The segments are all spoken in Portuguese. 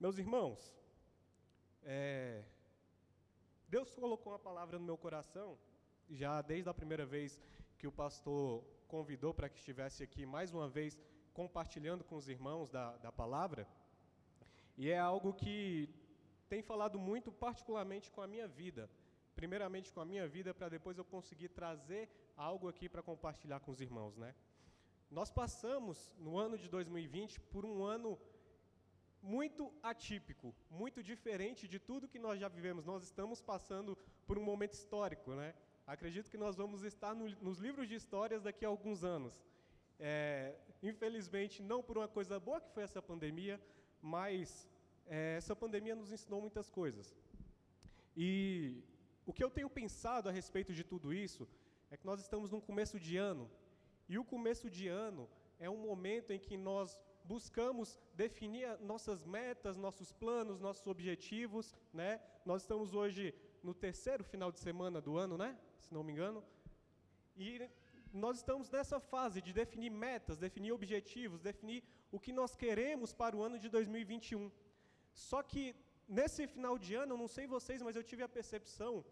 Meus irmãos, é, Deus colocou uma palavra no meu coração, já desde a primeira vez que o pastor convidou para que estivesse aqui mais uma vez compartilhando com os irmãos da, da palavra, e é algo que tem falado muito, particularmente com a minha vida. Primeiramente com a minha vida, para depois eu conseguir trazer algo aqui para compartilhar com os irmãos, né? Nós passamos no ano de 2020 por um ano muito atípico, muito diferente de tudo que nós já vivemos. Nós estamos passando por um momento histórico, né? Acredito que nós vamos estar no, nos livros de histórias daqui a alguns anos. É, infelizmente, não por uma coisa boa que foi essa pandemia, mas é, essa pandemia nos ensinou muitas coisas. E o que eu tenho pensado a respeito de tudo isso é que nós estamos num começo de ano, e o começo de ano é um momento em que nós buscamos definir nossas metas, nossos planos, nossos objetivos, né? Nós estamos hoje no terceiro final de semana do ano, né? Se não me engano. E nós estamos nessa fase de definir metas, definir objetivos, definir o que nós queremos para o ano de 2021. Só que nesse final de ano, não sei vocês, mas eu tive a percepção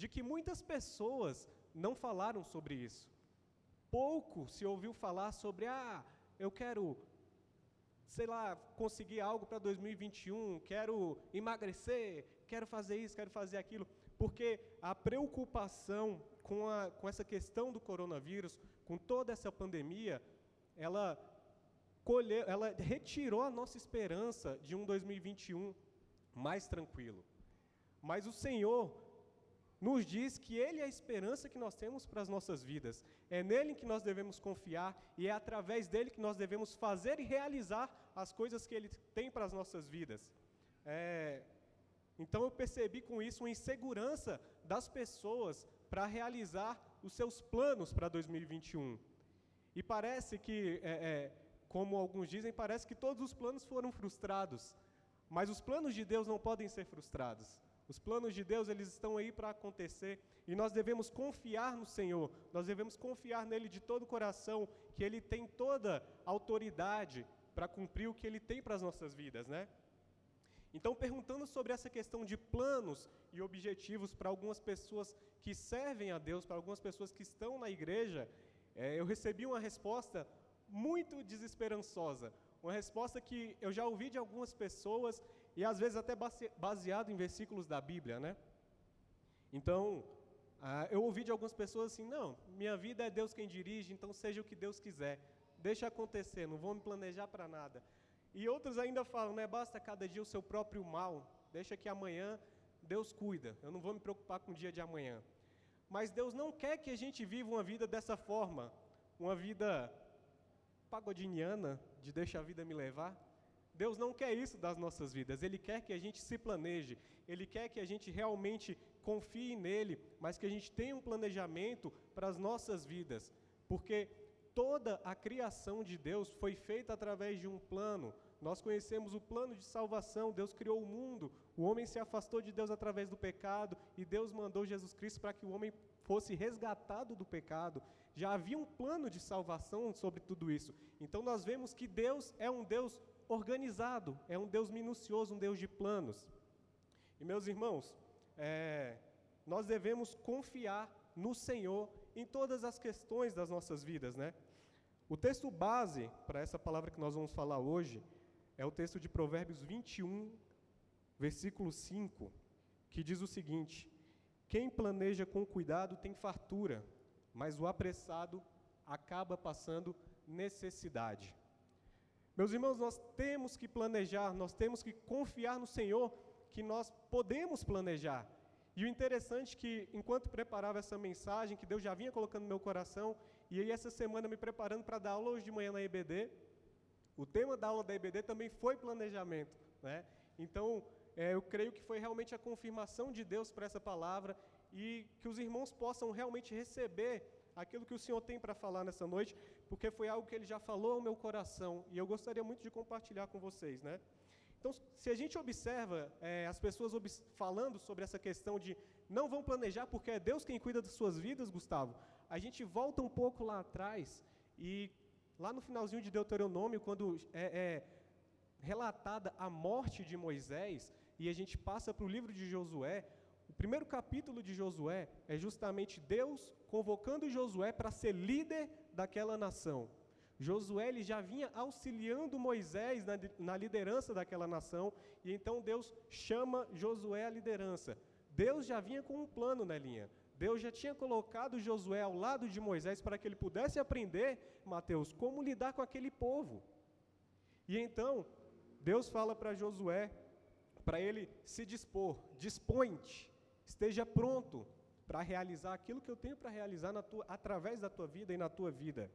de que muitas pessoas não falaram sobre isso. Pouco se ouviu falar sobre, ah, eu quero sei lá, conseguir algo para 2021, quero emagrecer, quero fazer isso, quero fazer aquilo, porque a preocupação com, a, com essa questão do coronavírus, com toda essa pandemia, ela, colheu, ela retirou a nossa esperança de um 2021 mais tranquilo. Mas o Senhor nos diz que Ele é a esperança que nós temos para as nossas vidas. É nele que nós devemos confiar e é através dele que nós devemos fazer e realizar as coisas que Ele tem para as nossas vidas. É, então eu percebi com isso uma insegurança das pessoas para realizar os seus planos para 2021. E parece que, é, é, como alguns dizem, parece que todos os planos foram frustrados. Mas os planos de Deus não podem ser frustrados. Os planos de Deus, eles estão aí para acontecer e nós devemos confiar no Senhor. Nós devemos confiar nele de todo o coração, que ele tem toda a autoridade para cumprir o que ele tem para as nossas vidas, né? Então, perguntando sobre essa questão de planos e objetivos para algumas pessoas que servem a Deus, para algumas pessoas que estão na igreja, é, eu recebi uma resposta muito desesperançosa. Uma resposta que eu já ouvi de algumas pessoas e às vezes até baseado em versículos da Bíblia, né? Então, ah, eu ouvi de algumas pessoas assim, não, minha vida é Deus quem dirige, então seja o que Deus quiser, deixa acontecer, não vou me planejar para nada. E outros ainda falam, né, basta cada dia o seu próprio mal, deixa que amanhã Deus cuida, eu não vou me preocupar com o dia de amanhã. Mas Deus não quer que a gente viva uma vida dessa forma, uma vida pagodiniana, de deixa a vida me levar. Deus não quer isso das nossas vidas, Ele quer que a gente se planeje, Ele quer que a gente realmente confie nele, mas que a gente tenha um planejamento para as nossas vidas, porque toda a criação de Deus foi feita através de um plano. Nós conhecemos o plano de salvação, Deus criou o mundo, o homem se afastou de Deus através do pecado e Deus mandou Jesus Cristo para que o homem fosse resgatado do pecado. Já havia um plano de salvação sobre tudo isso. Então nós vemos que Deus é um Deus organizado, é um Deus minucioso, um Deus de planos. E meus irmãos, é, nós devemos confiar no Senhor em todas as questões das nossas vidas, né? O texto base para essa palavra que nós vamos falar hoje é o texto de Provérbios 21, versículo 5, que diz o seguinte: Quem planeja com cuidado tem fartura, mas o apressado acaba passando necessidade. Meus irmãos, nós temos que planejar, nós temos que confiar no Senhor que nós podemos planejar. E o interessante é que, enquanto preparava essa mensagem, que Deus já vinha colocando no meu coração, e aí essa semana me preparando para dar aula hoje de manhã na EBD, o tema da aula da EBD também foi planejamento. Né? Então, é, eu creio que foi realmente a confirmação de Deus para essa palavra e que os irmãos possam realmente receber aquilo que o Senhor tem para falar nessa noite, porque foi algo que Ele já falou ao meu coração e eu gostaria muito de compartilhar com vocês, né? Então, se a gente observa é, as pessoas ob falando sobre essa questão de não vão planejar porque é Deus quem cuida das suas vidas, Gustavo, a gente volta um pouco lá atrás e lá no finalzinho de Deuteronômio, quando é, é relatada a morte de Moisés e a gente passa para o livro de Josué, o primeiro capítulo de Josué é justamente Deus convocando Josué para ser líder daquela nação. Josué ele já vinha auxiliando Moisés na, na liderança daquela nação, e então Deus chama Josué à liderança. Deus já vinha com um plano na linha. Deus já tinha colocado Josué ao lado de Moisés para que ele pudesse aprender, Mateus, como lidar com aquele povo. E então, Deus fala para Josué, para ele se dispor, dispõe-te, esteja pronto para realizar aquilo que eu tenho para realizar tua, através da tua vida e na tua vida.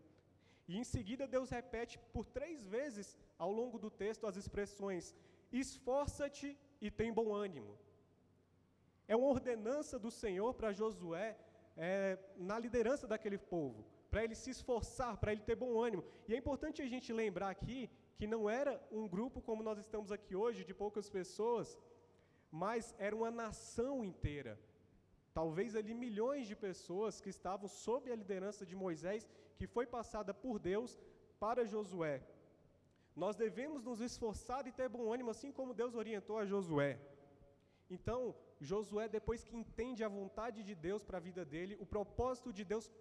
E em seguida, Deus repete por três vezes ao longo do texto as expressões: esforça-te e tem bom ânimo. É uma ordenança do Senhor para Josué é, na liderança daquele povo, para ele se esforçar, para ele ter bom ânimo. E é importante a gente lembrar aqui que não era um grupo como nós estamos aqui hoje, de poucas pessoas, mas era uma nação inteira. Talvez ali milhões de pessoas que estavam sob a liderança de Moisés, que foi passada por Deus para Josué. Nós devemos nos esforçar e ter bom ânimo, assim como Deus orientou a Josué. Então, Josué, depois que entende a vontade de Deus para a vida dele, o propósito de Deus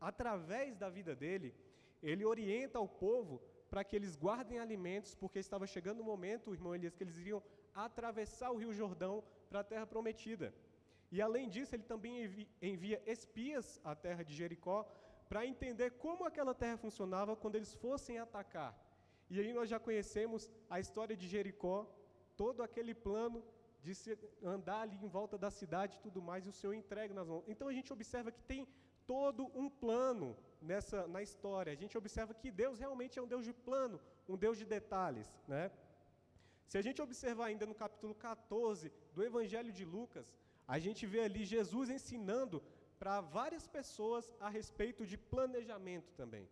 através da vida dele, ele orienta ao povo para que eles guardem alimentos, porque estava chegando o momento, irmão Elias, que eles iriam atravessar o Rio Jordão para a terra prometida. E além disso, ele também envia espias à terra de Jericó para entender como aquela terra funcionava quando eles fossem atacar. E aí nós já conhecemos a história de Jericó, todo aquele plano de andar ali em volta da cidade e tudo mais, e o Senhor entrega nas mãos. Então a gente observa que tem todo um plano nessa na história. A gente observa que Deus realmente é um Deus de plano, um Deus de detalhes, né? Se a gente observar ainda no capítulo 14 do Evangelho de Lucas, a gente vê ali Jesus ensinando para várias pessoas a respeito de planejamento também.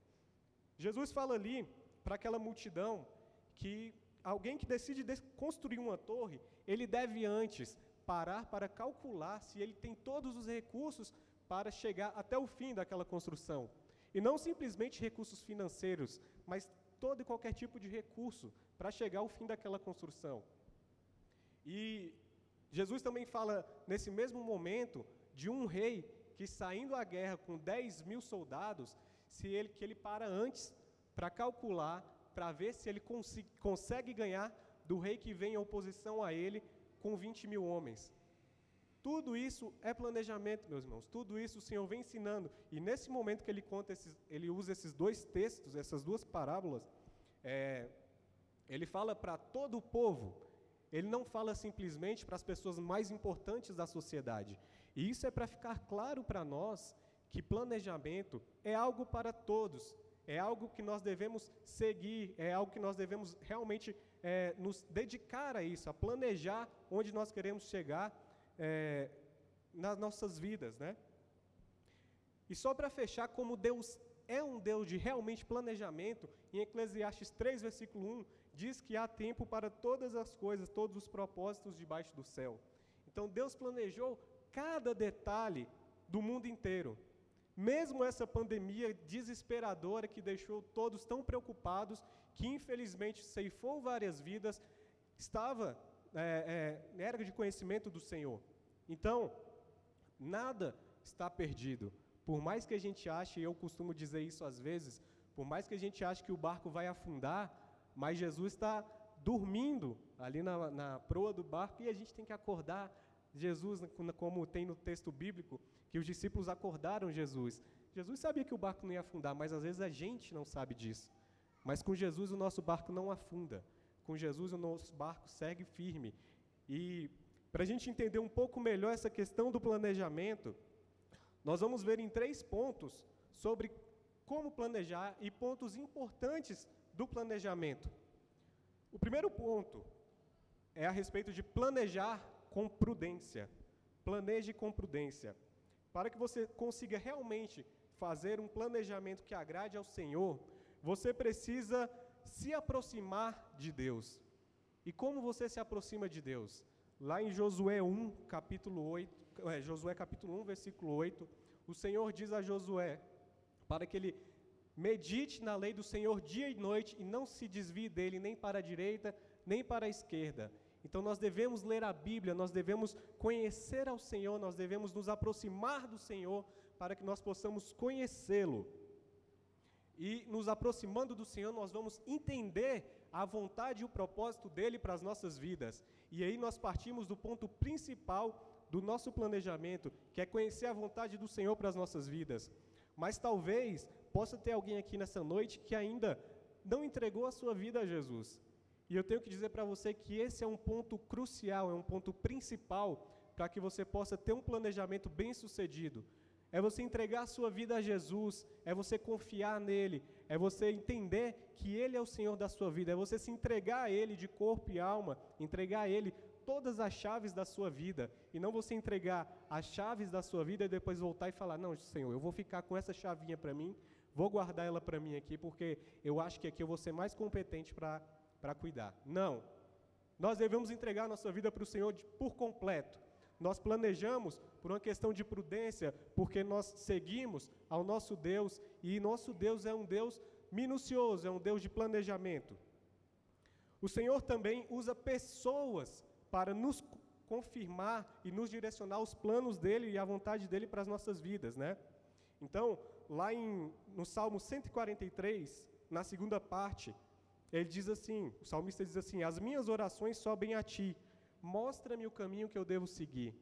Jesus fala ali para aquela multidão que alguém que decide construir uma torre, ele deve antes parar para calcular se ele tem todos os recursos para chegar até o fim daquela construção. E não simplesmente recursos financeiros, mas todo e qualquer tipo de recurso para chegar ao fim daquela construção. E Jesus também fala, nesse mesmo momento, de um rei que saindo à guerra com 10 mil soldados, se ele, que ele para antes para calcular para ver se ele cons consegue ganhar do rei que vem em oposição a ele com 20 mil homens. Tudo isso é planejamento, meus irmãos. Tudo isso o Senhor vem ensinando. E nesse momento que ele conta, esses, ele usa esses dois textos, essas duas parábolas, é, ele fala para todo o povo. Ele não fala simplesmente para as pessoas mais importantes da sociedade. E isso é para ficar claro para nós que planejamento é algo para todos, é algo que nós devemos seguir, é algo que nós devemos realmente é, nos dedicar a isso, a planejar onde nós queremos chegar é, nas nossas vidas, né? E só para fechar, como Deus é um Deus de realmente planejamento, em Eclesiastes 3, versículo 1, diz que há tempo para todas as coisas, todos os propósitos debaixo do céu. Então Deus planejou cada detalhe do mundo inteiro. Mesmo essa pandemia desesperadora que deixou todos tão preocupados, que infelizmente ceifou várias vidas, estava, é, é, era de conhecimento do Senhor. Então, nada está perdido. Por mais que a gente ache, e eu costumo dizer isso às vezes, por mais que a gente ache que o barco vai afundar, mas Jesus está dormindo ali na, na proa do barco e a gente tem que acordar. Jesus, como tem no texto bíblico, que os discípulos acordaram Jesus. Jesus sabia que o barco não ia afundar, mas às vezes a gente não sabe disso. Mas com Jesus o nosso barco não afunda. Com Jesus o nosso barco segue firme. E para a gente entender um pouco melhor essa questão do planejamento, nós vamos ver em três pontos sobre como planejar e pontos importantes do planejamento. O primeiro ponto é a respeito de planejar com prudência. Planeje com prudência. Para que você consiga realmente fazer um planejamento que agrade ao Senhor, você precisa se aproximar de Deus. E como você se aproxima de Deus? Lá em Josué 1, capítulo 8, é, Josué capítulo 1, versículo 8, o Senhor diz a Josué para que ele medite na lei do Senhor dia e noite e não se desvie dele nem para a direita nem para a esquerda. Então nós devemos ler a Bíblia, nós devemos conhecer ao Senhor, nós devemos nos aproximar do Senhor para que nós possamos conhecê-lo. E nos aproximando do Senhor, nós vamos entender a vontade e o propósito dele para as nossas vidas. E aí nós partimos do ponto principal do nosso planejamento, que é conhecer a vontade do Senhor para as nossas vidas. Mas talvez possa ter alguém aqui nessa noite que ainda não entregou a sua vida a Jesus. E eu tenho que dizer para você que esse é um ponto crucial, é um ponto principal para que você possa ter um planejamento bem sucedido. É você entregar a sua vida a Jesus, é você confiar nele, é você entender que ele é o Senhor da sua vida, é você se entregar a ele de corpo e alma, entregar a ele todas as chaves da sua vida, e não você entregar as chaves da sua vida e depois voltar e falar: Não, Senhor, eu vou ficar com essa chavinha para mim, vou guardar ela para mim aqui, porque eu acho que aqui eu vou ser mais competente para cuidar. Não. Nós devemos entregar a nossa vida para o Senhor de, por completo. Nós planejamos por uma questão de prudência, porque nós seguimos ao nosso Deus, e nosso Deus é um Deus minucioso, é um Deus de planejamento. O Senhor também usa pessoas para nos confirmar e nos direcionar os planos dele e a vontade dele para as nossas vidas, né? Então, lá em, no Salmo 143, na segunda parte, ele diz assim, o salmista diz assim: As minhas orações sobem a ti, mostra-me o caminho que eu devo seguir.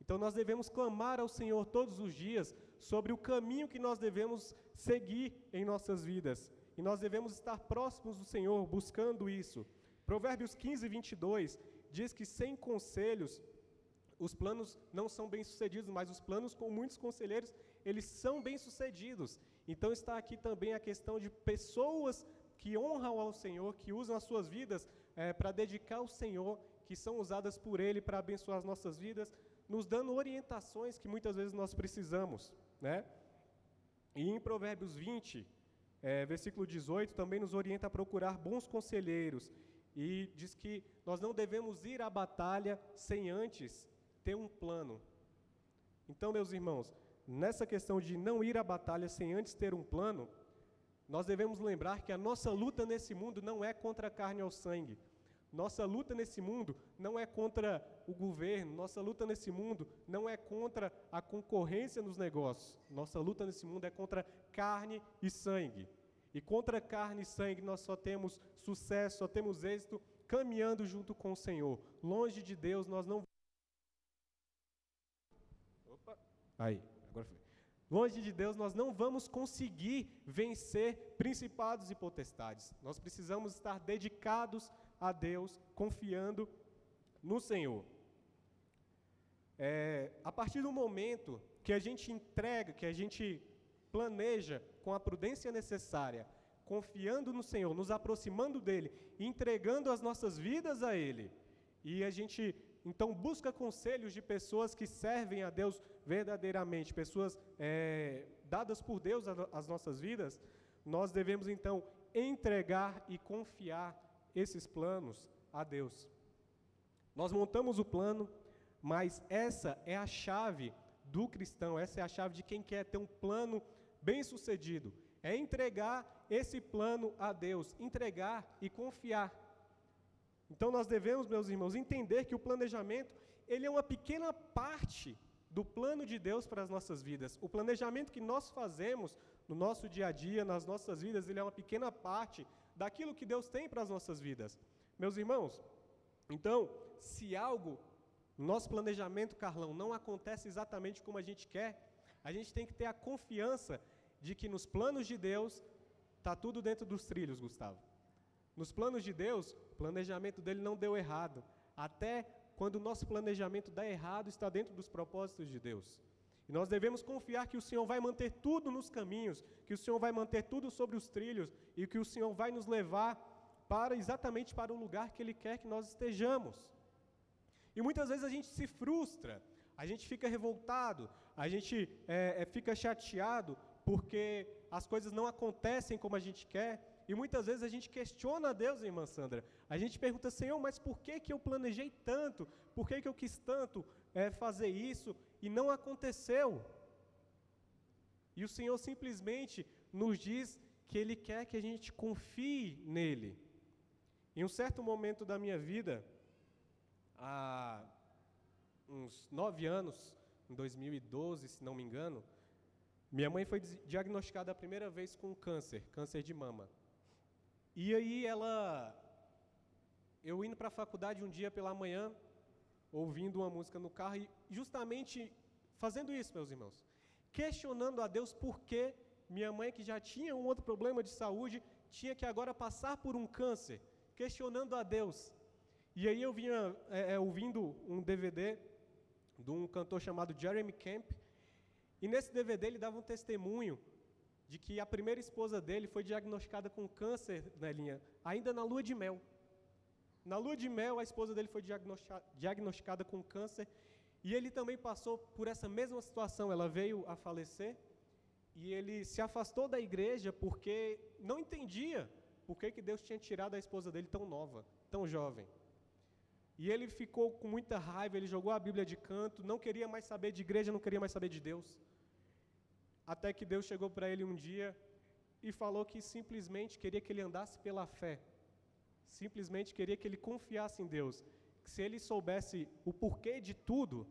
Então nós devemos clamar ao Senhor todos os dias sobre o caminho que nós devemos seguir em nossas vidas. E nós devemos estar próximos do Senhor, buscando isso. Provérbios 15, 22 diz que sem conselhos os planos não são bem-sucedidos, mas os planos com muitos conselheiros, eles são bem-sucedidos. Então está aqui também a questão de pessoas que honram ao Senhor, que usam as suas vidas é, para dedicar ao Senhor, que são usadas por Ele para abençoar as nossas vidas, nos dando orientações que muitas vezes nós precisamos, né? E em Provérbios 20, é, versículo 18, também nos orienta a procurar bons conselheiros e diz que nós não devemos ir à batalha sem antes ter um plano. Então, meus irmãos, nessa questão de não ir à batalha sem antes ter um plano, nós devemos lembrar que a nossa luta nesse mundo não é contra a carne ou sangue. Nossa luta nesse mundo não é contra o governo, nossa luta nesse mundo não é contra a concorrência nos negócios. Nossa luta nesse mundo é contra carne e sangue. E contra carne e sangue nós só temos sucesso, só temos êxito caminhando junto com o Senhor. Longe de Deus nós não Opa. Aí. Longe de Deus nós não vamos conseguir vencer principados e potestades. Nós precisamos estar dedicados a Deus, confiando no Senhor. É, a partir do momento que a gente entrega, que a gente planeja com a prudência necessária, confiando no Senhor, nos aproximando dele, entregando as nossas vidas a ele. E a gente então busca conselhos de pessoas que servem a Deus verdadeiramente, pessoas é, dadas por Deus às nossas vidas. Nós devemos então entregar e confiar esses planos a Deus. Nós montamos o plano, mas essa é a chave do cristão, essa é a chave de quem quer ter um plano bem-sucedido é entregar esse plano a Deus, entregar e confiar. Então nós devemos, meus irmãos, entender que o planejamento, ele é uma pequena parte do plano de Deus para as nossas vidas. O planejamento que nós fazemos no nosso dia a dia, nas nossas vidas, ele é uma pequena parte daquilo que Deus tem para as nossas vidas. Meus irmãos, então, se algo, nosso planejamento, Carlão, não acontece exatamente como a gente quer, a gente tem que ter a confiança de que nos planos de Deus está tudo dentro dos trilhos, Gustavo. Nos planos de Deus, planejamento dele não deu errado. Até quando o nosso planejamento dá errado, está dentro dos propósitos de Deus. E nós devemos confiar que o Senhor vai manter tudo nos caminhos, que o Senhor vai manter tudo sobre os trilhos e que o Senhor vai nos levar para exatamente para o lugar que Ele quer que nós estejamos. E muitas vezes a gente se frustra, a gente fica revoltado, a gente é, é, fica chateado porque as coisas não acontecem como a gente quer. E muitas vezes a gente questiona a Deus, irmã Sandra. A gente pergunta, Senhor, mas por que, que eu planejei tanto? Por que, que eu quis tanto é, fazer isso e não aconteceu? E o Senhor simplesmente nos diz que Ele quer que a gente confie nele. Em um certo momento da minha vida, há uns nove anos, em 2012, se não me engano, minha mãe foi diagnosticada a primeira vez com câncer, câncer de mama. E aí ela, eu indo para a faculdade um dia pela manhã, ouvindo uma música no carro e justamente fazendo isso, meus irmãos, questionando a Deus por que minha mãe, que já tinha um outro problema de saúde, tinha que agora passar por um câncer, questionando a Deus. E aí eu vinha é, é, ouvindo um DVD de um cantor chamado Jeremy Camp, e nesse DVD ele dava um testemunho de que a primeira esposa dele foi diagnosticada com câncer na linha, ainda na lua de mel. Na lua de mel, a esposa dele foi diagnosticada com câncer e ele também passou por essa mesma situação. Ela veio a falecer e ele se afastou da igreja porque não entendia por que, que Deus tinha tirado a esposa dele tão nova, tão jovem. E ele ficou com muita raiva, ele jogou a Bíblia de canto, não queria mais saber de igreja, não queria mais saber de Deus. Até que Deus chegou para ele um dia e falou que simplesmente queria que ele andasse pela fé. Simplesmente queria que ele confiasse em Deus. Que se ele soubesse o porquê de tudo,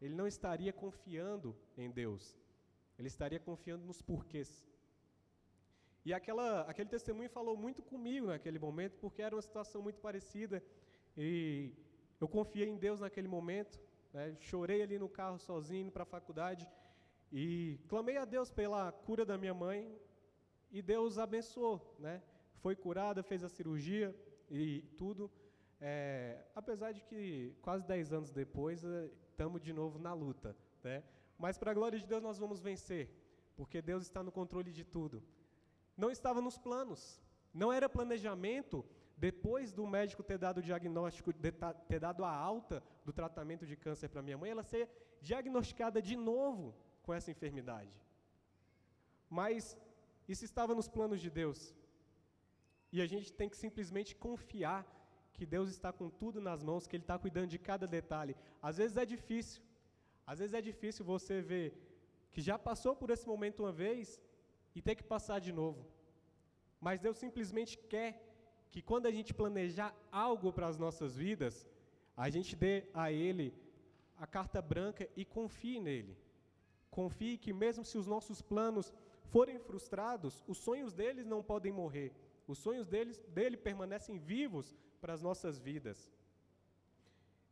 ele não estaria confiando em Deus. Ele estaria confiando nos porquês. E aquela, aquele testemunho falou muito comigo naquele momento, porque era uma situação muito parecida. E eu confiei em Deus naquele momento. Né? Chorei ali no carro sozinho para a faculdade. E clamei a Deus pela cura da minha mãe. E Deus abençoou. Né? Foi curada, fez a cirurgia e tudo. É, apesar de que quase 10 anos depois estamos de novo na luta. Né? Mas para a glória de Deus nós vamos vencer, porque Deus está no controle de tudo. Não estava nos planos, não era planejamento depois do médico ter dado o diagnóstico, ter dado a alta do tratamento de câncer para minha mãe, ela ser diagnosticada de novo com essa enfermidade. Mas isso estava nos planos de Deus. E a gente tem que simplesmente confiar que Deus está com tudo nas mãos, que Ele está cuidando de cada detalhe. Às vezes é difícil, às vezes é difícil você ver que já passou por esse momento uma vez e ter que passar de novo. Mas Deus simplesmente quer que quando a gente planejar algo para as nossas vidas, a gente dê a Ele a carta branca e confie nele. Confie que mesmo se os nossos planos forem frustrados, os sonhos deles não podem morrer. Os sonhos deles, dele permanecem vivos para as nossas vidas.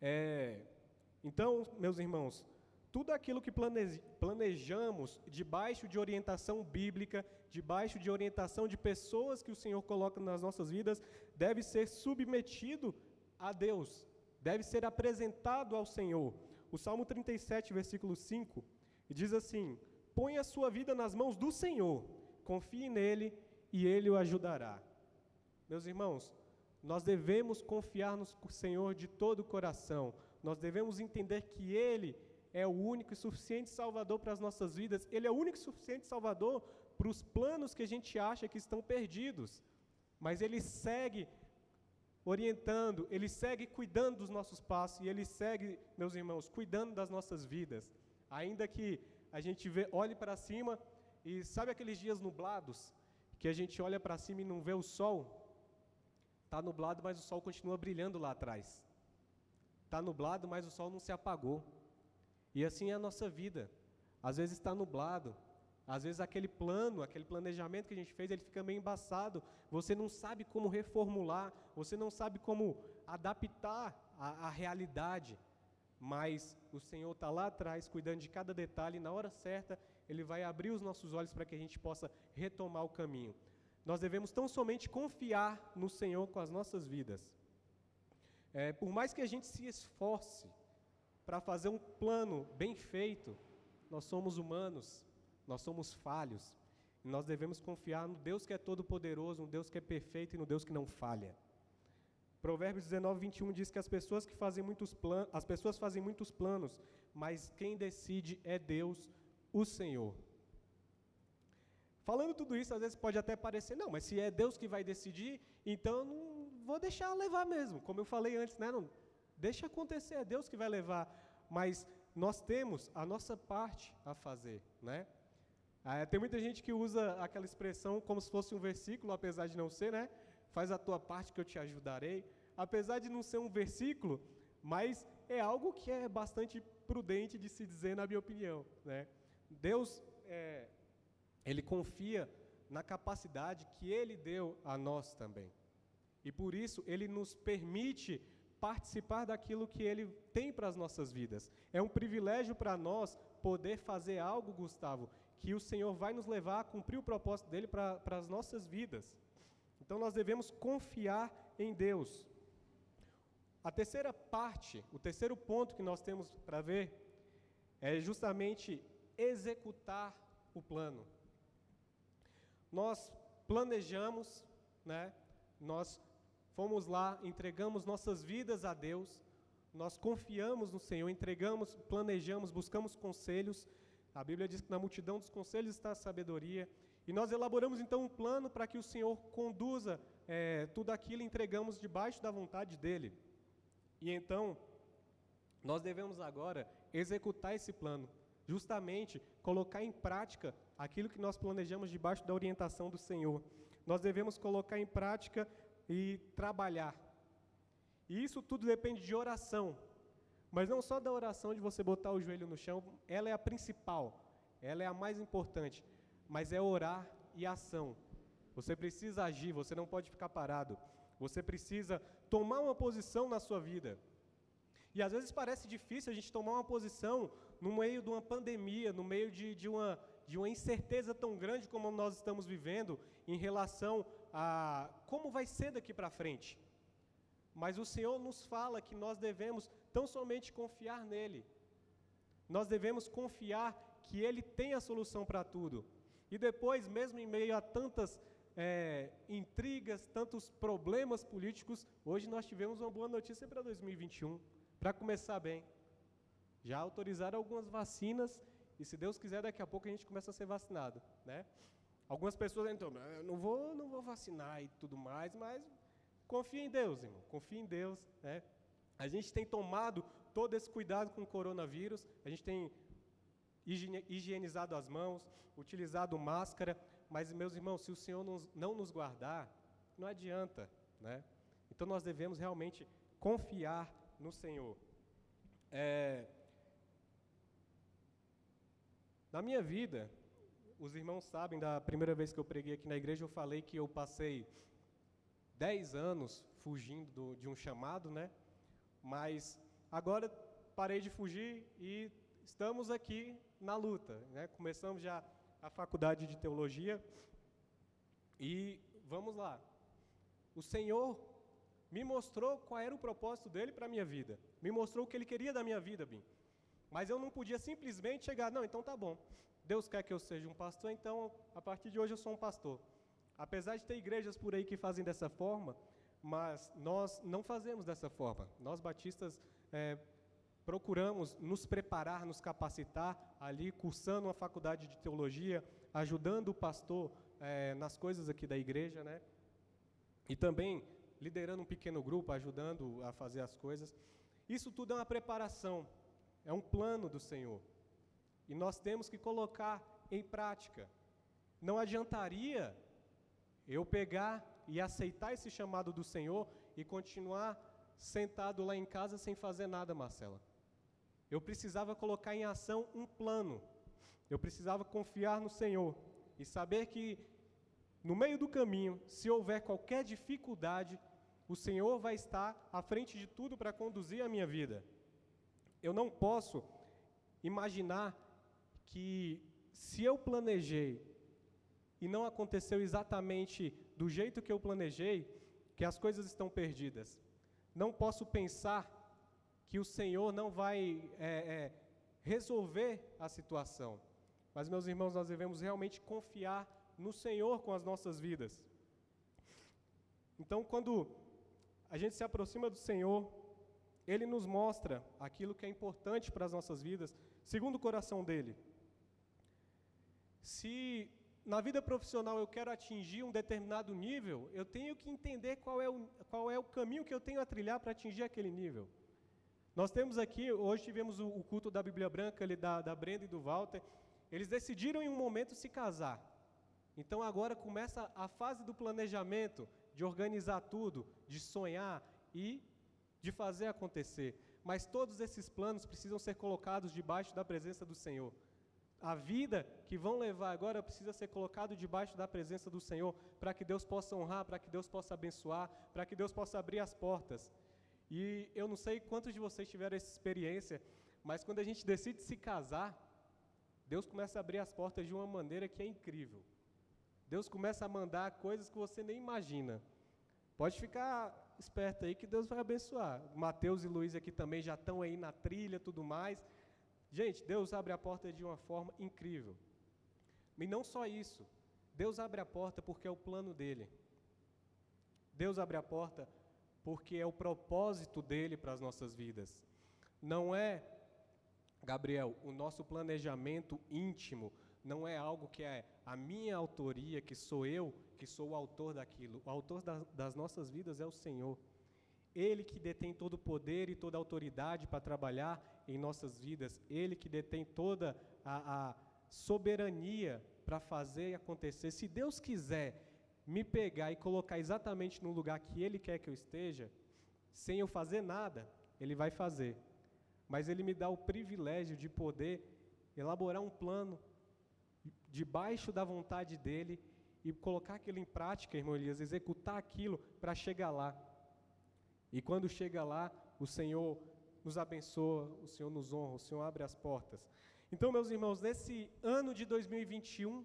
É, então, meus irmãos, tudo aquilo que planejamos debaixo de orientação bíblica, debaixo de orientação de pessoas que o Senhor coloca nas nossas vidas, deve ser submetido a Deus, deve ser apresentado ao Senhor. O Salmo 37, versículo 5, diz assim: Põe a sua vida nas mãos do Senhor, confie nele e ele o ajudará. Meus irmãos, nós devemos confiar no Senhor de todo o coração, nós devemos entender que Ele é o único e suficiente Salvador para as nossas vidas, Ele é o único e suficiente Salvador para os planos que a gente acha que estão perdidos. Mas Ele segue orientando, Ele segue cuidando dos nossos passos e Ele segue, meus irmãos, cuidando das nossas vidas. Ainda que a gente vê, olhe para cima e sabe aqueles dias nublados que a gente olha para cima e não vê o sol? Está nublado, mas o sol continua brilhando lá atrás. Está nublado, mas o sol não se apagou. E assim é a nossa vida. Às vezes está nublado, às vezes aquele plano, aquele planejamento que a gente fez, ele fica meio embaçado. Você não sabe como reformular, você não sabe como adaptar a, a realidade. Mas o Senhor está lá atrás, cuidando de cada detalhe, e na hora certa, Ele vai abrir os nossos olhos para que a gente possa retomar o caminho. Nós devemos tão somente confiar no Senhor com as nossas vidas. É, por mais que a gente se esforce, para fazer um plano bem feito, nós somos humanos, nós somos falhos, e nós devemos confiar no Deus que é todo-poderoso, no Deus que é perfeito e no Deus que não falha. Provérbios 19, 21 diz que as pessoas que fazem muitos planos, as pessoas fazem muitos planos, mas quem decide é Deus, o Senhor. Falando tudo isso, às vezes pode até parecer, não, mas se é Deus que vai decidir, então não vou deixar levar mesmo. Como eu falei antes, né? Não, Deixa acontecer, é Deus que vai levar. Mas nós temos a nossa parte a fazer, né? Ah, tem muita gente que usa aquela expressão como se fosse um versículo, apesar de não ser, né? faz a tua parte que eu te ajudarei. Apesar de não ser um versículo, mas é algo que é bastante prudente de se dizer, na minha opinião. Né? Deus, é, ele confia na capacidade que Ele deu a nós também. E por isso, Ele nos permite participar daquilo que Ele tem para as nossas vidas. É um privilégio para nós poder fazer algo, Gustavo, que o Senhor vai nos levar a cumprir o propósito dele para, as nossas vidas. Então nós devemos confiar em Deus. A terceira parte, o terceiro ponto que nós temos para ver é justamente executar o plano. Nós planejamos, né? Nós fomos lá, entregamos nossas vidas a Deus, nós confiamos no Senhor, entregamos, planejamos, buscamos conselhos. A Bíblia diz que na multidão dos conselhos está a sabedoria. E nós elaboramos então um plano para que o Senhor conduza é, tudo aquilo entregamos debaixo da vontade dEle. E então, nós devemos agora executar esse plano, justamente colocar em prática aquilo que nós planejamos debaixo da orientação do Senhor. Nós devemos colocar em prática e trabalhar. E isso tudo depende de oração. Mas não só da oração de você botar o joelho no chão, ela é a principal, ela é a mais importante, mas é orar e ação. Você precisa agir, você não pode ficar parado. Você precisa tomar uma posição na sua vida. E às vezes parece difícil a gente tomar uma posição no meio de uma pandemia, no meio de, de, uma, de uma incerteza tão grande como nós estamos vivendo em relação a como vai ser daqui para frente. Mas o Senhor nos fala que nós devemos tão somente confiar nele. Nós devemos confiar que Ele tem a solução para tudo. E depois, mesmo em meio a tantas é, intrigas, tantos problemas políticos, hoje nós tivemos uma boa notícia para 2021, para começar bem. Já autorizaram algumas vacinas e se Deus quiser daqui a pouco a gente começa a ser vacinado, né? Algumas pessoas então, eu não vou, não vou vacinar e tudo mais, mas confia em Deus, irmão, confia em Deus, né? A gente tem tomado todo esse cuidado com o coronavírus, a gente tem higienizado as mãos, utilizado máscara, mas, meus irmãos, se o Senhor não nos guardar, não adianta, né? Então nós devemos realmente confiar no Senhor. É... Na minha vida, os irmãos sabem, da primeira vez que eu preguei aqui na igreja, eu falei que eu passei dez anos fugindo do, de um chamado, né? Mas agora parei de fugir e estamos aqui na luta, né? Começamos já a faculdade de teologia e vamos lá. O Senhor me mostrou qual era o propósito dele para a minha vida. Me mostrou o que ele queria da minha vida, Bim. Mas eu não podia simplesmente chegar, não, então tá bom. Deus quer que eu seja um pastor, então a partir de hoje eu sou um pastor. Apesar de ter igrejas por aí que fazem dessa forma, mas nós não fazemos dessa forma. Nós batistas é, procuramos nos preparar, nos capacitar ali, cursando uma faculdade de teologia, ajudando o pastor é, nas coisas aqui da igreja, né? E também liderando um pequeno grupo, ajudando a fazer as coisas. Isso tudo é uma preparação, é um plano do Senhor. E nós temos que colocar em prática. Não adiantaria eu pegar e aceitar esse chamado do Senhor e continuar sentado lá em casa sem fazer nada, Marcela. Eu precisava colocar em ação um plano. Eu precisava confiar no Senhor e saber que no meio do caminho, se houver qualquer dificuldade, o Senhor vai estar à frente de tudo para conduzir a minha vida. Eu não posso imaginar que se eu planejei e não aconteceu exatamente do jeito que eu planejei, que as coisas estão perdidas. Não posso pensar que o Senhor não vai é, é, resolver a situação. Mas, meus irmãos, nós devemos realmente confiar no Senhor com as nossas vidas. Então, quando a gente se aproxima do Senhor, Ele nos mostra aquilo que é importante para as nossas vidas, segundo o coração dele. Se na vida profissional eu quero atingir um determinado nível, eu tenho que entender qual é o, qual é o caminho que eu tenho a trilhar para atingir aquele nível. Nós temos aqui, hoje tivemos o, o culto da Bíblia Branca, ali, da, da Brenda e do Walter. Eles decidiram em um momento se casar. Então agora começa a fase do planejamento de organizar tudo, de sonhar e de fazer acontecer. Mas todos esses planos precisam ser colocados debaixo da presença do Senhor. A vida que vão levar agora precisa ser colocado debaixo da presença do Senhor, para que Deus possa honrar, para que Deus possa abençoar, para que Deus possa abrir as portas. E eu não sei quantos de vocês tiveram essa experiência, mas quando a gente decide se casar, Deus começa a abrir as portas de uma maneira que é incrível. Deus começa a mandar coisas que você nem imagina. Pode ficar esperto aí que Deus vai abençoar. Mateus e Luiz aqui também já estão aí na trilha, tudo mais. Gente, Deus abre a porta de uma forma incrível. E não só isso. Deus abre a porta porque é o plano dele. Deus abre a porta porque é o propósito dele para as nossas vidas. Não é, Gabriel, o nosso planejamento íntimo, não é algo que é a minha autoria, que sou eu, que sou o autor daquilo. O autor das, nossas vidas é o Senhor. Ele que detém todo o poder e toda a autoridade para trabalhar em nossas vidas. Ele que detém toda a, a soberania para fazer e acontecer. Se Deus quiser me pegar e colocar exatamente no lugar que Ele quer que eu esteja, sem eu fazer nada, Ele vai fazer. Mas Ele me dá o privilégio de poder elaborar um plano debaixo da vontade dEle e colocar aquilo em prática, irmão Elias, executar aquilo para chegar lá. E quando chega lá, o Senhor nos abençoa, o Senhor nos honra, o Senhor abre as portas. Então, meus irmãos, nesse ano de 2021,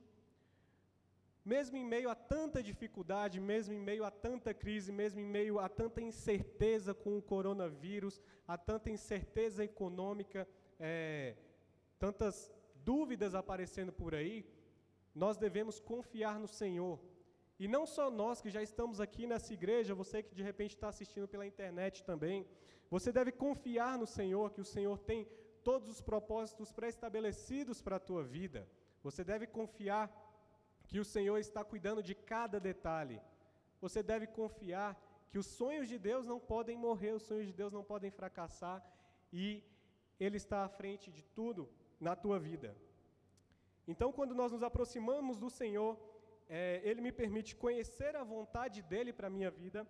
mesmo em meio a tanta dificuldade, mesmo em meio a tanta crise, mesmo em meio a tanta incerteza com o coronavírus, a tanta incerteza econômica, é, tantas dúvidas aparecendo por aí, nós devemos confiar no Senhor. E não só nós que já estamos aqui nessa igreja, você que de repente está assistindo pela internet também, você deve confiar no Senhor, que o Senhor tem todos os propósitos pré-estabelecidos para a tua vida. Você deve confiar que o Senhor está cuidando de cada detalhe. Você deve confiar que os sonhos de Deus não podem morrer, os sonhos de Deus não podem fracassar e Ele está à frente de tudo na tua vida. Então, quando nós nos aproximamos do Senhor, é, Ele me permite conhecer a vontade dEle para a minha vida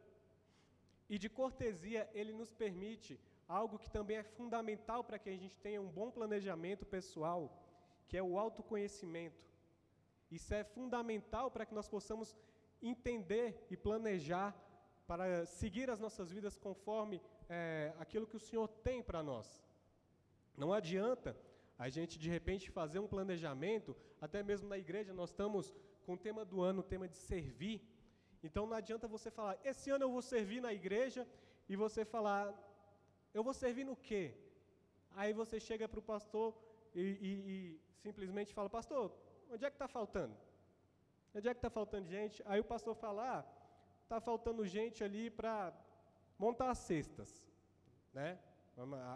e de cortesia, Ele nos permite algo que também é fundamental para que a gente tenha um bom planejamento pessoal, que é o autoconhecimento. Isso é fundamental para que nós possamos entender e planejar para seguir as nossas vidas conforme é, aquilo que o Senhor tem para nós. Não adianta a gente de repente fazer um planejamento, até mesmo na igreja nós estamos com o tema do ano, o tema de servir. Então não adianta você falar, esse ano eu vou servir na igreja, e você falar, eu vou servir no quê? Aí você chega para o pastor e, e, e simplesmente fala, pastor, onde é que está faltando? Onde é que está faltando gente? Aí o pastor fala, ah, está faltando gente ali para montar as cestas, né?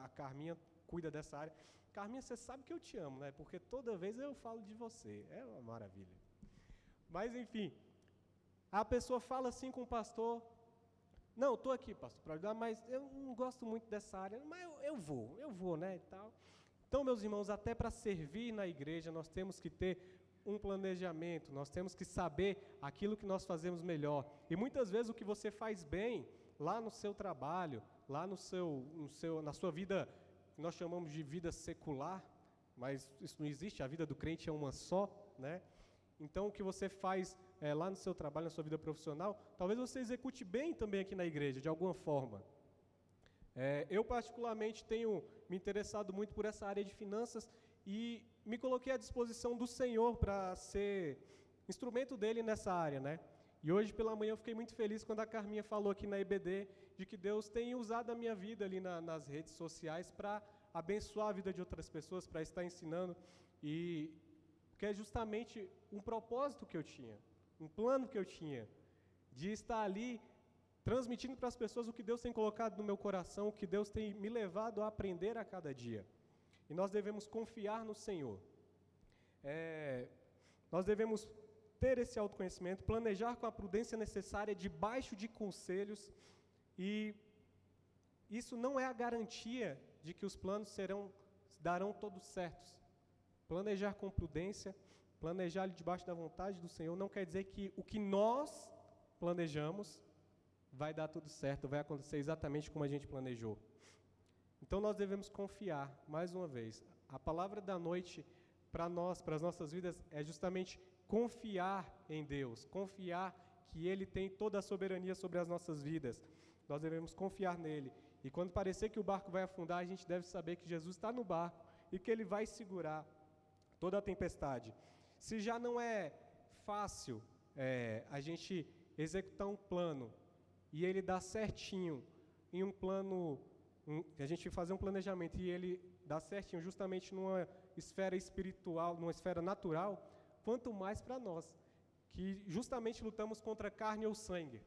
A Carminha cuida dessa área. Carminha, você sabe que eu te amo, né? Porque toda vez eu falo de você. É uma maravilha. Mas enfim, a pessoa fala assim com o pastor. Não, estou aqui, pastor, para ajudar, mas eu não gosto muito dessa área. Mas eu, eu vou, eu vou, né? E tal. Então, meus irmãos, até para servir na igreja, nós temos que ter um planejamento, nós temos que saber aquilo que nós fazemos melhor. E muitas vezes o que você faz bem lá no seu trabalho, lá no seu, no seu, na sua vida, que nós chamamos de vida secular, mas isso não existe, a vida do crente é uma só, né? Então o que você faz é, lá no seu trabalho, na sua vida profissional, talvez você execute bem também aqui na igreja, de alguma forma. É, eu particularmente tenho me interessado muito por essa área de finanças e me coloquei à disposição do Senhor para ser instrumento dele nessa área, né? E hoje pela manhã eu fiquei muito feliz quando a Carminha falou aqui na EBD de que Deus tem usado a minha vida ali na, nas redes sociais para abençoar a vida de outras pessoas, para estar ensinando e que é justamente um propósito que eu tinha, um plano que eu tinha de estar ali transmitindo para as pessoas o que Deus tem colocado no meu coração, o que Deus tem me levado a aprender a cada dia. E nós devemos confiar no Senhor. É, nós devemos ter esse autoconhecimento, planejar com a prudência necessária, debaixo de conselhos, e isso não é a garantia de que os planos serão darão todos certos. Planejar com prudência, planejar debaixo da vontade do Senhor, não quer dizer que o que nós planejamos vai dar tudo certo, vai acontecer exatamente como a gente planejou. Então nós devemos confiar, mais uma vez. A palavra da noite para nós, para as nossas vidas, é justamente confiar em Deus, confiar que Ele tem toda a soberania sobre as nossas vidas. Nós devemos confiar nele. E quando parecer que o barco vai afundar, a gente deve saber que Jesus está no barco e que Ele vai segurar toda a tempestade. Se já não é fácil é, a gente executar um plano e ele dá certinho em um plano, um, a gente fazer um planejamento e ele dá certinho justamente numa esfera espiritual, numa esfera natural, quanto mais para nós, que justamente lutamos contra carne ou sangue.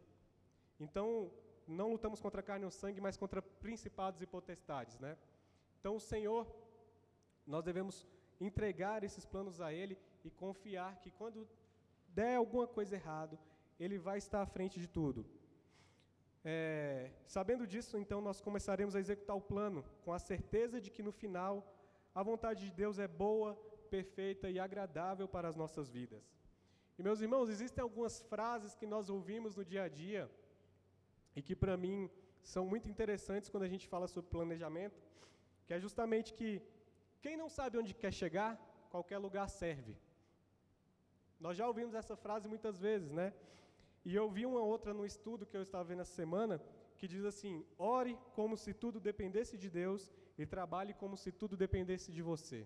Então, não lutamos contra carne ou sangue, mas contra principados e potestades, né? Então, o Senhor, nós devemos entregar esses planos a Ele e confiar que quando der alguma coisa errado, Ele vai estar à frente de tudo. É, sabendo disso, então, nós começaremos a executar o plano com a certeza de que no final a vontade de Deus é boa, perfeita e agradável para as nossas vidas. E meus irmãos, existem algumas frases que nós ouvimos no dia a dia e que para mim são muito interessantes quando a gente fala sobre planejamento, que é justamente que quem não sabe onde quer chegar, qualquer lugar serve. Nós já ouvimos essa frase muitas vezes, né? E eu vi uma outra no estudo que eu estava vendo essa semana, que diz assim: ore como se tudo dependesse de Deus e trabalhe como se tudo dependesse de você.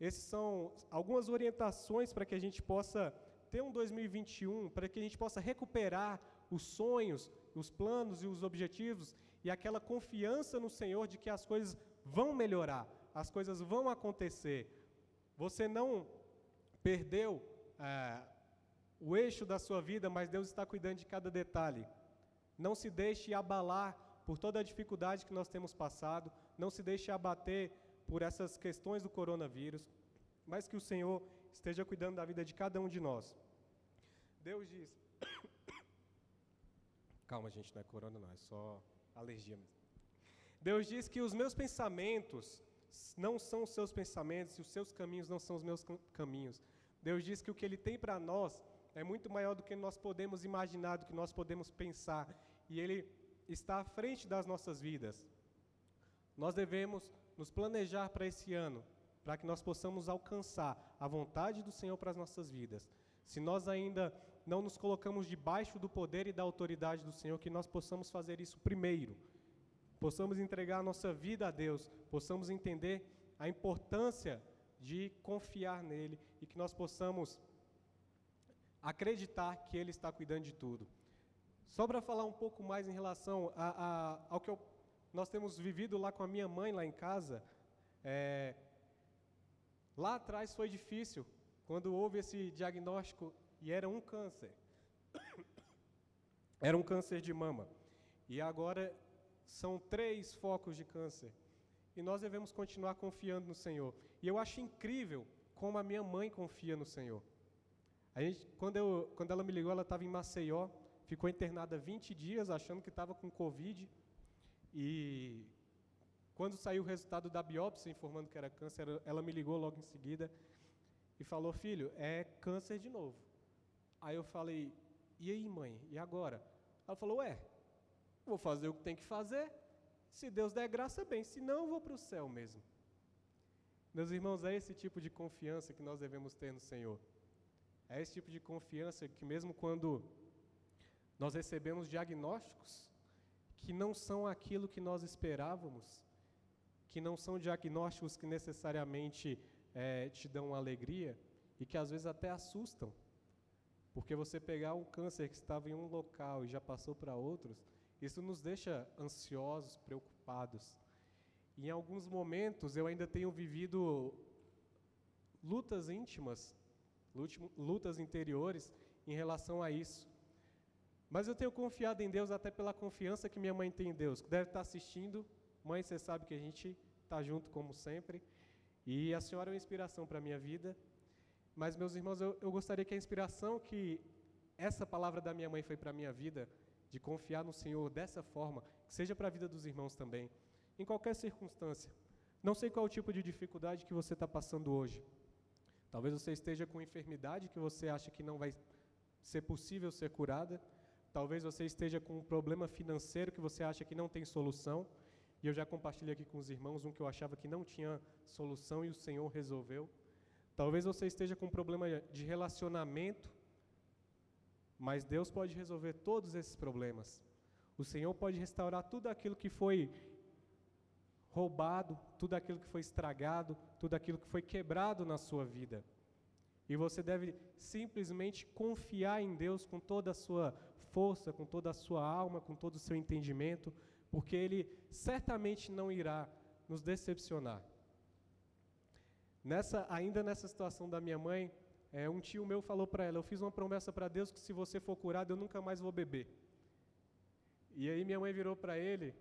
Essas são algumas orientações para que a gente possa ter um 2021, para que a gente possa recuperar os sonhos, os planos e os objetivos e aquela confiança no Senhor de que as coisas vão melhorar, as coisas vão acontecer. Você não perdeu é, o eixo da sua vida, mas Deus está cuidando de cada detalhe. Não se deixe abalar por toda a dificuldade que nós temos passado, não se deixe abater por essas questões do coronavírus, mas que o Senhor esteja cuidando da vida de cada um de nós. Deus diz. Calma, gente, não é corona, não, é só alergia mesmo. Deus diz que os meus pensamentos não são os seus pensamentos e os seus caminhos não são os meus caminhos. Deus diz que o que Ele tem para nós é muito maior do que nós podemos imaginar, do que nós podemos pensar. E Ele está à frente das nossas vidas. Nós devemos nos planejar para esse ano, para que nós possamos alcançar a vontade do Senhor para as nossas vidas. Se nós ainda não nos colocamos debaixo do poder e da autoridade do Senhor, que nós possamos fazer isso primeiro possamos entregar a nossa vida a Deus, possamos entender a importância de confiar nele e que nós possamos acreditar que ele está cuidando de tudo. Só para falar um pouco mais em relação a, a, ao que eu, nós temos vivido lá com a minha mãe, lá em casa, é, lá atrás foi difícil, quando houve esse diagnóstico e era um câncer. Era um câncer de mama. E agora são três focos de câncer. E nós devemos continuar confiando no Senhor. E eu acho incrível como a minha mãe confia no Senhor. A gente, quando, eu, quando ela me ligou, ela estava em Maceió, ficou internada 20 dias achando que estava com Covid. E quando saiu o resultado da biópsia informando que era câncer, ela me ligou logo em seguida e falou: Filho, é câncer de novo. Aí eu falei: E aí, mãe? E agora? Ela falou: Ué, vou fazer o que tem que fazer. Se Deus der graça, bem, se não, vou para o céu mesmo. Meus irmãos, é esse tipo de confiança que nós devemos ter no Senhor. É esse tipo de confiança que, mesmo quando nós recebemos diagnósticos que não são aquilo que nós esperávamos, que não são diagnósticos que necessariamente é, te dão alegria e que às vezes até assustam. Porque você pegar um câncer que estava em um local e já passou para outros, isso nos deixa ansiosos, preocupados. Em alguns momentos eu ainda tenho vivido lutas íntimas, lutas interiores em relação a isso. Mas eu tenho confiado em Deus até pela confiança que minha mãe tem em Deus, que deve estar assistindo. Mãe, você sabe que a gente está junto como sempre. E a senhora é uma inspiração para a minha vida. Mas, meus irmãos, eu, eu gostaria que a inspiração que essa palavra da minha mãe foi para a minha vida de confiar no Senhor dessa forma, que seja para a vida dos irmãos também, em qualquer circunstância. Não sei qual o tipo de dificuldade que você está passando hoje. Talvez você esteja com enfermidade que você acha que não vai ser possível ser curada, Talvez você esteja com um problema financeiro que você acha que não tem solução. E eu já compartilhei aqui com os irmãos um que eu achava que não tinha solução e o Senhor resolveu. Talvez você esteja com um problema de relacionamento, mas Deus pode resolver todos esses problemas. O Senhor pode restaurar tudo aquilo que foi roubado, tudo aquilo que foi estragado, tudo aquilo que foi quebrado na sua vida. E você deve simplesmente confiar em Deus com toda a sua força, com toda a sua alma, com todo o seu entendimento, porque Ele certamente não irá nos decepcionar. Nessa, ainda nessa situação da minha mãe, é, um tio meu falou para ela: Eu fiz uma promessa para Deus que se você for curado, eu nunca mais vou beber. E aí minha mãe virou para ele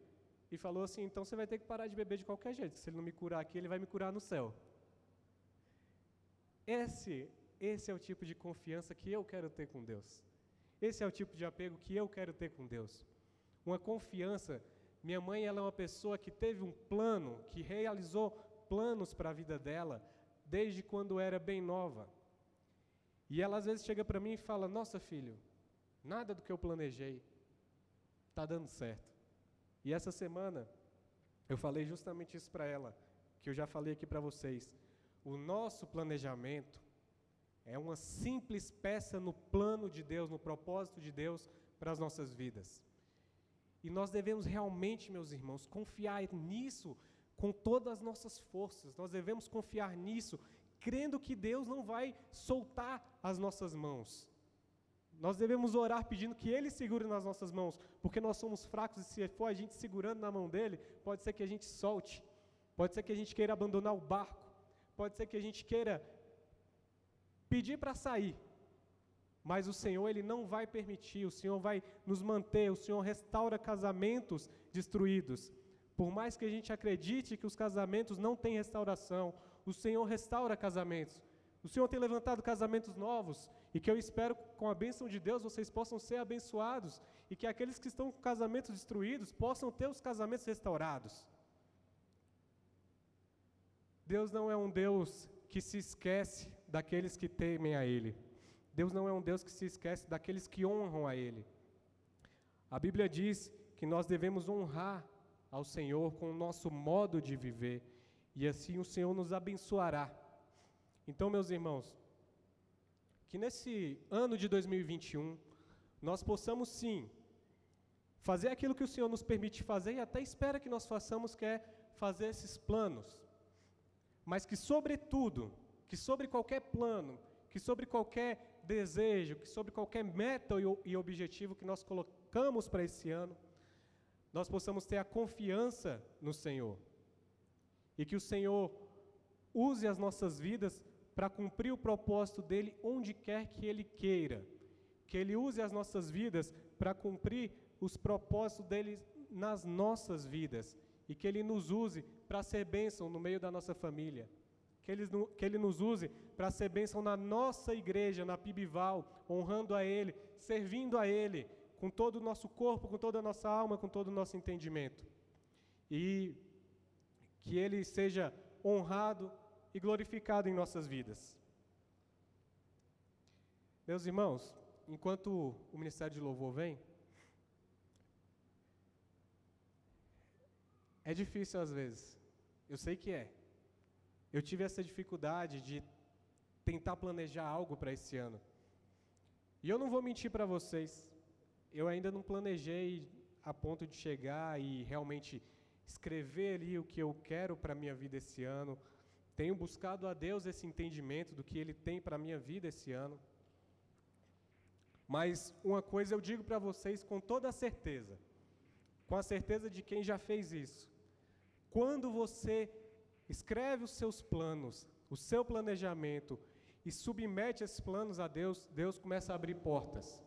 e falou assim: Então você vai ter que parar de beber de qualquer jeito, se ele não me curar aqui, ele vai me curar no céu. Esse, esse é o tipo de confiança que eu quero ter com Deus. Esse é o tipo de apego que eu quero ter com Deus. Uma confiança. Minha mãe ela é uma pessoa que teve um plano, que realizou planos para a vida dela desde quando era bem nova. E ela às vezes chega para mim e fala: Nossa, filho, nada do que eu planejei está dando certo. E essa semana eu falei justamente isso para ela, que eu já falei aqui para vocês. O nosso planejamento é uma simples peça no plano de Deus, no propósito de Deus para as nossas vidas. E nós devemos realmente, meus irmãos, confiar nisso com todas as nossas forças. Nós devemos confiar nisso, crendo que Deus não vai soltar as nossas mãos. Nós devemos orar pedindo que Ele segure nas nossas mãos, porque nós somos fracos e se for a gente segurando na mão dele, pode ser que a gente solte, pode ser que a gente queira abandonar o barco, pode ser que a gente queira pedir para sair, mas o Senhor ele não vai permitir, o Senhor vai nos manter, o Senhor restaura casamentos destruídos. Por mais que a gente acredite que os casamentos não têm restauração, o Senhor restaura casamentos. O Senhor tem levantado casamentos novos e que eu espero com a bênção de Deus vocês possam ser abençoados e que aqueles que estão com casamentos destruídos possam ter os casamentos restaurados. Deus não é um Deus que se esquece daqueles que temem a Ele. Deus não é um Deus que se esquece daqueles que honram a Ele. A Bíblia diz que nós devemos honrar ao Senhor com o nosso modo de viver, e assim o Senhor nos abençoará. Então, meus irmãos, que nesse ano de 2021 nós possamos sim fazer aquilo que o Senhor nos permite fazer e até espera que nós façamos, que é fazer esses planos. Mas que, sobretudo, que sobre qualquer plano, que sobre qualquer desejo, que sobre qualquer meta e objetivo que nós colocamos para esse ano, nós possamos ter a confiança no Senhor. E que o Senhor use as nossas vidas para cumprir o propósito dele onde quer que ele queira. Que ele use as nossas vidas para cumprir os propósitos dele nas nossas vidas. E que ele nos use para ser bênção no meio da nossa família. Que ele, que ele nos use para ser bênção na nossa igreja, na Pibival, honrando a Ele, servindo a Ele, com todo o nosso corpo, com toda a nossa alma, com todo o nosso entendimento. E que Ele seja honrado e glorificado em nossas vidas. Meus irmãos, enquanto o Ministério de Louvor vem, é difícil às vezes, eu sei que é. Eu tive essa dificuldade de tentar planejar algo para esse ano. E eu não vou mentir para vocês, eu ainda não planejei a ponto de chegar e realmente escrever ali o que eu quero para a minha vida esse ano. Tenho buscado a Deus esse entendimento do que Ele tem para a minha vida esse ano. Mas uma coisa eu digo para vocês com toda a certeza, com a certeza de quem já fez isso. Quando você escreve os seus planos, o seu planejamento, e submete esses planos a Deus, Deus começa a abrir portas.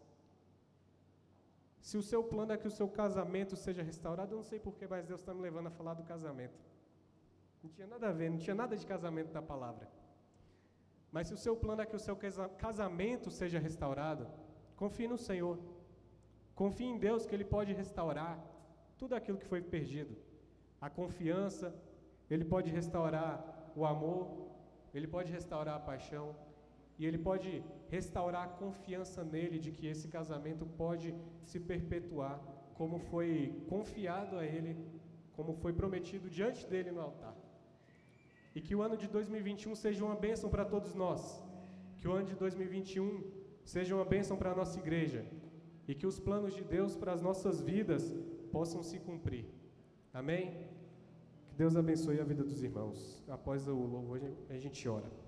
Se o seu plano é que o seu casamento seja restaurado, eu não sei porquê, mas Deus está me levando a falar do casamento. Não tinha nada a ver, não tinha nada de casamento da palavra. Mas se o seu plano é que o seu casamento seja restaurado, confie no Senhor. Confie em Deus que Ele pode restaurar tudo aquilo que foi perdido. A confiança, Ele pode restaurar o amor, Ele pode restaurar a paixão, e Ele pode restaurar a confiança nele de que esse casamento pode se perpetuar como foi confiado a Ele, como foi prometido diante dele no altar. E que o ano de 2021 seja uma bênção para todos nós. Que o ano de 2021 seja uma bênção para a nossa igreja. E que os planos de Deus para as nossas vidas possam se cumprir. Amém? Que Deus abençoe a vida dos irmãos. Após o louvor, a gente ora.